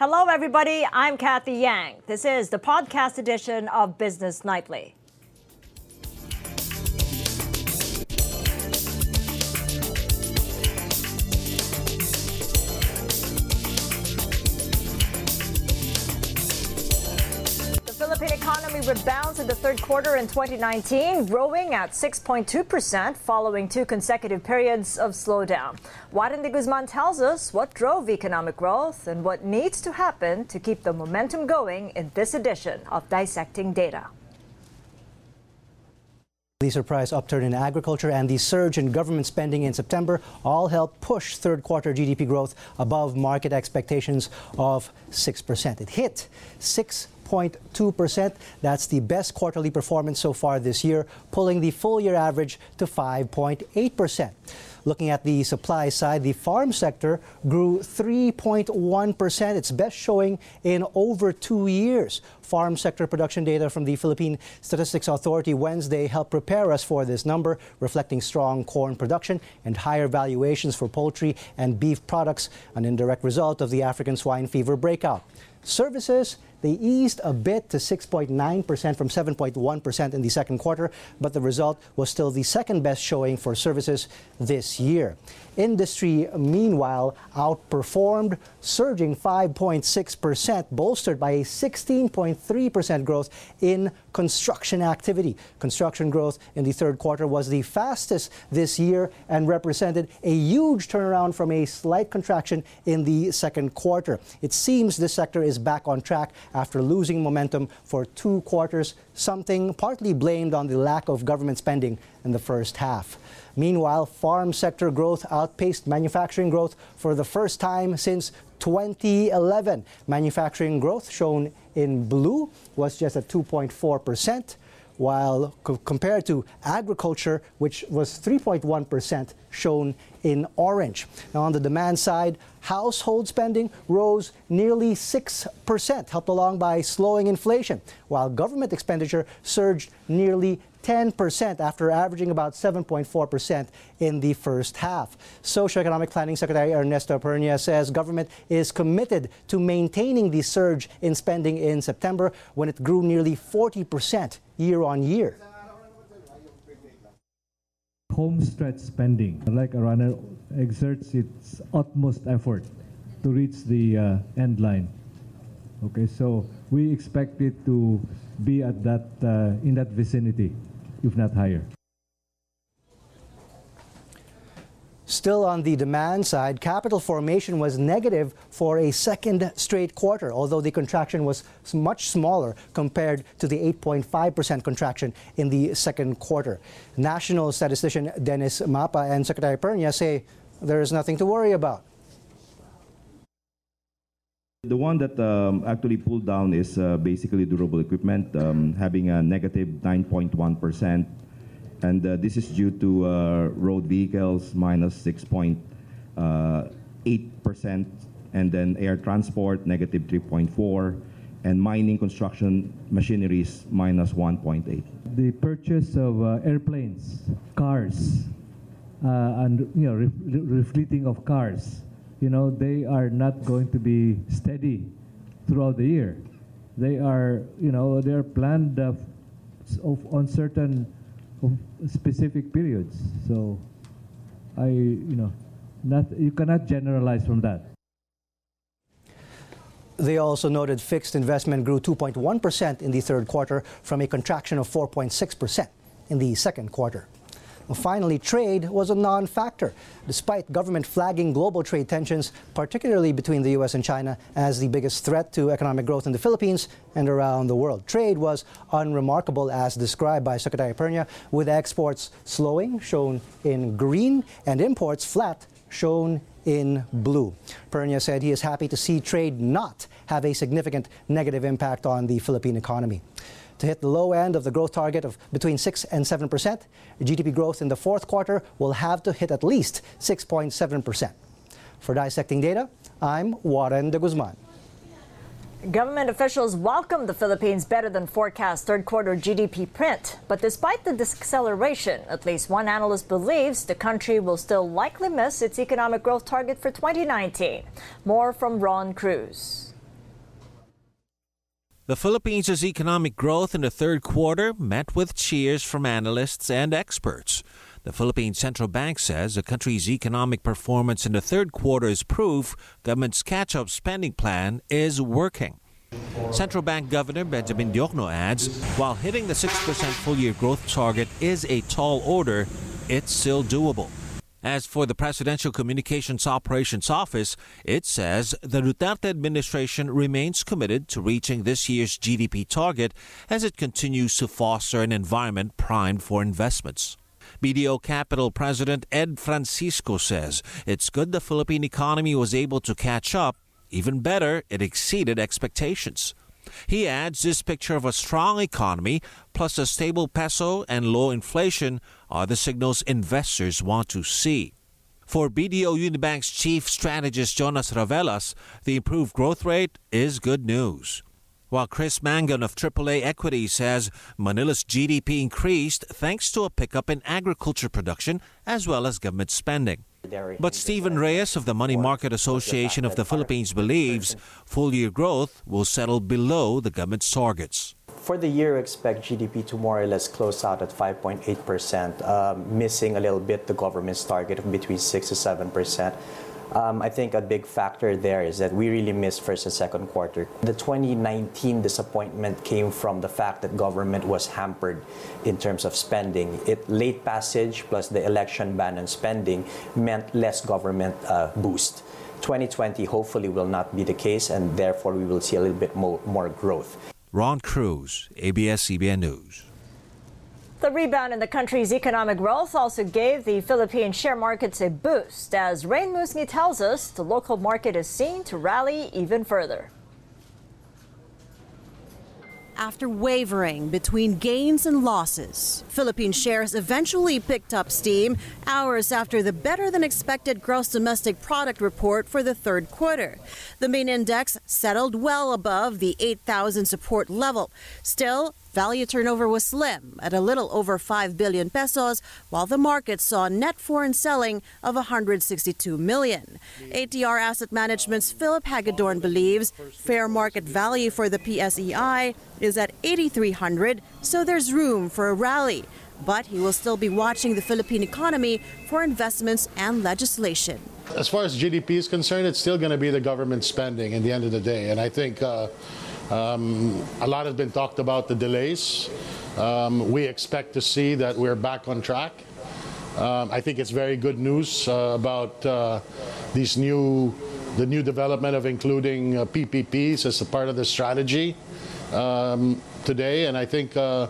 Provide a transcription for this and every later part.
Hello, everybody. I'm Cathy Yang. This is the podcast edition of Business Nightly. Rebounds in the third quarter in 2019, growing at 6.2% following two consecutive periods of slowdown. Warren de Guzman tells us what drove economic growth and what needs to happen to keep the momentum going in this edition of Dissecting Data. The surprise upturn in agriculture and the surge in government spending in September all helped push third quarter GDP growth above market expectations of 6%. It hit 6.2%. That's the best quarterly performance so far this year, pulling the full year average to 5.8%. Looking at the supply side, the farm sector grew 3.1%, its best showing in over two years. Farm sector production data from the Philippine Statistics Authority Wednesday helped prepare us for this number, reflecting strong corn production and higher valuations for poultry and beef products, an indirect result of the African swine fever breakout. Services they eased a bit to 6.9% from 7.1% in the second quarter, but the result was still the second best showing for services this year. Industry, meanwhile, outperformed, surging 5.6%, bolstered by a 16.3% growth in construction activity. Construction growth in the third quarter was the fastest this year and represented a huge turnaround from a slight contraction in the second quarter. It seems this sector is back on track after losing momentum for two quarters, something partly blamed on the lack of government spending in the first half. Meanwhile, farm sector growth outpaced manufacturing growth for the first time since 2011. Manufacturing growth, shown in blue, was just at 2.4%, while co- compared to agriculture, which was 3.1%, shown in orange. Now, on the demand side, household spending rose nearly 6%, helped along by slowing inflation, while government expenditure surged nearly 10% after averaging about 7.4% in the first half. Socioeconomic Planning Secretary Ernesto Pernia says government is committed to maintaining the surge in spending in September when it grew nearly 40% year on year. home stretch spending, like a runner exerts its utmost effort to reach the uh, end line. Okay, so we expect it to be at that uh, in that vicinity, if not higher. Still on the demand side, capital formation was negative for a second straight quarter, although the contraction was much smaller compared to the 8.5% contraction in the second quarter. National statistician Dennis Mapa and Secretary Pernia say there is nothing to worry about. The one that um, actually pulled down is uh, basically durable equipment, um, having a negative 9.1. And uh, this is due to uh, road vehicles minus 6.8%, and then air transport negative 3.4, and mining construction machineries minus 1.8. The purchase of uh, airplanes, cars, uh, and you know, re- refleeting of cars, you know, they are not going to be steady throughout the year. They are, you know, they are planned uh, of, on certain of specific periods. So, I, you know, not you cannot generalize from that. They also noted fixed investment grew 2.1% in the third quarter from a contraction of 4.6% in the second quarter. Finally, trade was a non factor, despite government flagging global trade tensions, particularly between the U.S. and China, as the biggest threat to economic growth in the Philippines and around the world. Trade was unremarkable, as described by Secretary Pernia, with exports slowing, shown in green, and imports flat, shown in blue. Pernia said he is happy to see trade not have a significant negative impact on the Philippine economy. To hit the low end of the growth target of between 6 and 7 percent, GDP growth in the fourth quarter will have to hit at least 6.7 percent. For dissecting data, I'm Warren de Guzman. Government officials welcomed the Philippines' better than forecast third quarter GDP print. But despite the deceleration, at least one analyst believes the country will still likely miss its economic growth target for 2019. More from Ron Cruz. The Philippines' economic growth in the third quarter met with cheers from analysts and experts. The Philippine Central Bank says the country's economic performance in the third quarter is proof government's catch-up spending plan is working. Central Bank Governor Benjamin Diokno adds, while hitting the 6% full-year growth target is a tall order, it's still doable. As for the Presidential Communications Operations Office, it says the Duterte administration remains committed to reaching this year's GDP target as it continues to foster an environment primed for investments. BDO Capital President Ed Francisco says it's good the Philippine economy was able to catch up. Even better, it exceeded expectations. He adds this picture of a strong economy plus a stable peso and low inflation are the signals investors want to see. For BDO Unibank's chief strategist Jonas Ravelas, the improved growth rate is good news. While Chris Mangun of AAA Equity says Manila's GDP increased thanks to a pickup in agriculture production as well as government spending. But Stephen Reyes of the Money Market Association of the Philippines believes full year growth will settle below the government's targets. For the year, expect GDP to more or less close out at 5.8%, uh, missing a little bit the government's target of between 6 to 7%. Um, I think a big factor there is that we really missed first and second quarter. The 2019 disappointment came from the fact that government was hampered in terms of spending. It late passage plus the election ban on spending meant less government uh, boost. 2020 hopefully will not be the case, and therefore we will see a little bit more, more growth. Ron Cruz, ABS-CBN News. The rebound in the country's economic growth also gave the Philippine share markets a boost. As Rain Musni tells us, the local market is seen to rally even further. After wavering between gains and losses, Philippine shares eventually picked up steam hours after the better than expected gross domestic product report for the third quarter. The main index settled well above the 8,000 support level. Still, Value turnover was slim at a little over 5 billion pesos, while the market saw net foreign selling of 162 million. ATR Asset Management's Philip Hagedorn believes fair market value for the PSEI is at 8,300, so there's room for a rally. But he will still be watching the Philippine economy for investments and legislation. As far as GDP is concerned, it's still going to be the government spending at the end of the day. And I think uh, um, a lot has been talked about the delays. Um, we expect to see that we're back on track. Um, I think it's very good news uh, about uh, these new, the new development of including uh, PPPs as a part of the strategy um, today, and I think uh,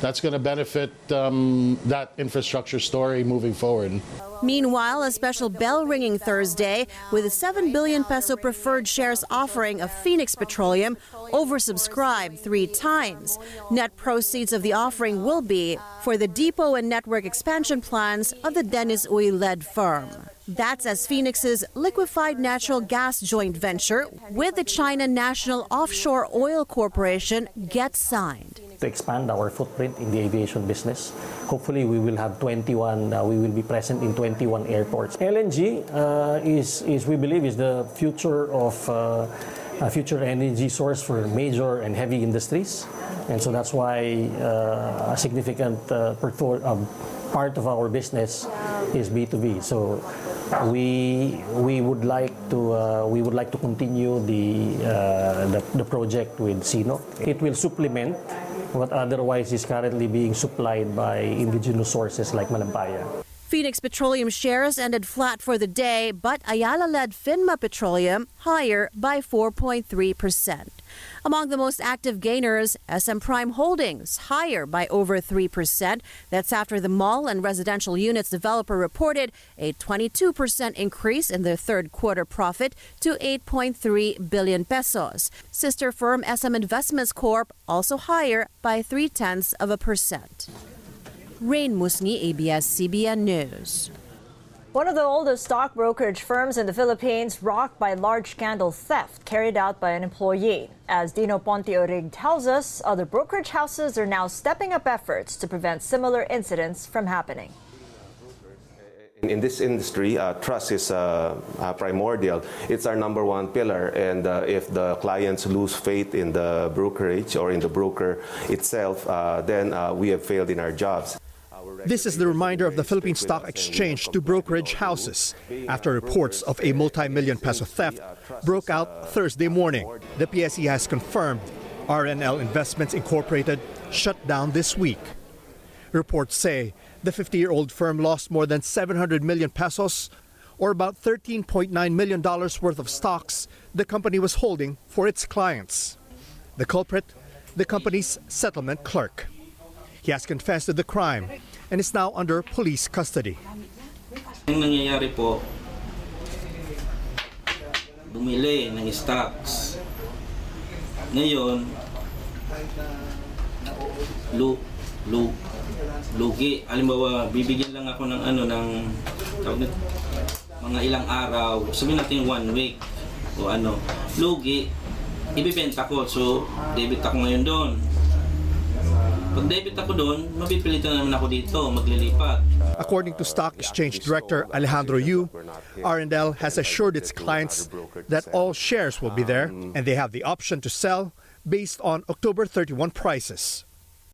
that's going to benefit um, that infrastructure story moving forward. Meanwhile, a special bell ringing Thursday with a 7 billion peso preferred shares offering of Phoenix Petroleum oversubscribed three times. Net proceeds of the offering will be for the depot and network expansion plans of the Dennis Uy led firm. That's as Phoenix's liquefied natural gas joint venture with the China National Offshore Oil Corporation gets signed to expand our footprint in the aviation business. Hopefully, we will have 21. Uh, we will be present in 21 airports. LNG uh, is, is we believe, is the future of uh, a future energy source for major and heavy industries, and so that's why uh, a significant uh, part of our business is B2B. So we we would like to uh, we would like to continue the, uh, the, the project with Sino. It will supplement what otherwise is currently being supplied by indigenous sources like Malampaya. Phoenix Petroleum shares ended flat for the day, but Ayala led Finma Petroleum higher by 4.3%. Among the most active gainers, SM Prime Holdings, higher by over 3%. That's after the mall and residential units developer reported a 22% increase in their third quarter profit to 8.3 billion pesos. Sister firm SM Investments Corp also higher by three tenths of a percent. Rain Musni, ABS-CBN News. One of the oldest stock brokerage firms in the Philippines rocked by large scandal theft carried out by an employee. As Dino Ponte Orig tells us, other brokerage houses are now stepping up efforts to prevent similar incidents from happening. In this industry, uh, trust is uh, uh, primordial. It's our number one pillar, and uh, if the clients lose faith in the brokerage or in the broker itself, uh, then uh, we have failed in our jobs. This is the reminder of the Philippine Stock Exchange to brokerage houses after reports of a multi-million peso theft broke out Thursday morning. The PSE has confirmed RNL Investments Incorporated shut down this week. Reports say the 50-year-old firm lost more than 700 million pesos or about $13.9 million worth of stocks the company was holding for its clients. The culprit, the company's settlement clerk. He has confessed to the crime and is now under police custody. Ang nangyayari po, bumili ng stocks. Ngayon, lu, lu, lugi. Halimbawa, bibigyan lang ako ng ano, ng tawag nito, mga ilang araw, sabihin natin one week o ano, lugi, ibibenta ko. So, debit ako ngayon doon. Pag debit ako doon, mapipilitan naman ako dito, maglilipat. According to Stock Exchange Director Alejandro Yu, R&L has assured its clients that all shares will be there and they have the option to sell based on October 31 prices.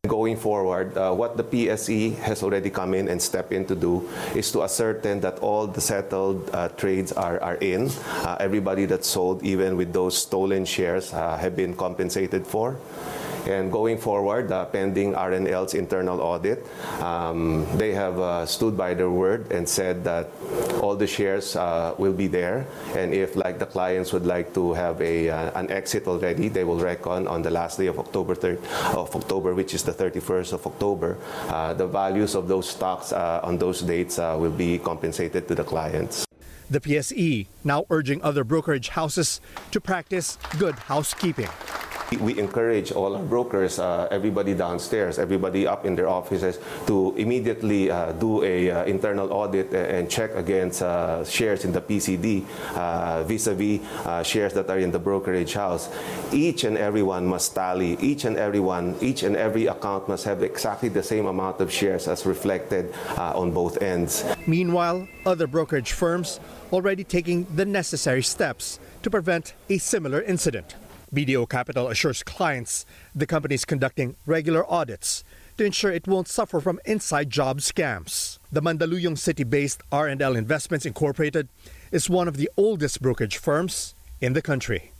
Going forward, uh, what the PSE has already come in and stepped in to do is to ascertain that all the settled uh, trades are, are in. Uh, everybody that sold, even with those stolen shares, uh, have been compensated for. And going forward, uh, pending RNL's internal audit, um, they have uh, stood by their word and said that all the shares uh, will be there. And if, like the clients would like to have a uh, an exit already, they will reckon on the last day of October 3rd, of October, which is the 31st of October. Uh, the values of those stocks uh, on those dates will be compensated to the clients. The PSE now urging other brokerage houses to practice good housekeeping. We encourage all our brokers, uh, everybody downstairs, everybody up in their offices, to immediately uh, do a uh, internal audit and check against uh, shares in the PCD uh, vis-a-vis uh, shares that are in the brokerage house. Each and everyone must tally. Each and everyone, each and every account must have exactly the same amount of shares as reflected on both ends. Meanwhile, other brokerage firms already taking the necessary steps to prevent a similar incident. BDO Capital assures clients the company is conducting regular audits to ensure it won't suffer from inside job scams. The Mandaluyong city-based R&L Investments Incorporated is one of the oldest brokerage firms in the country.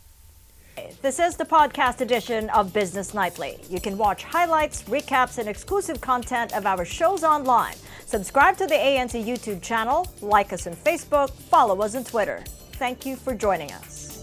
This is the podcast edition of Business Nightly. You can watch highlights, recaps, and exclusive content of our shows online. Subscribe to the ANC YouTube channel, like us on Facebook, follow us on Twitter. Thank you for joining us.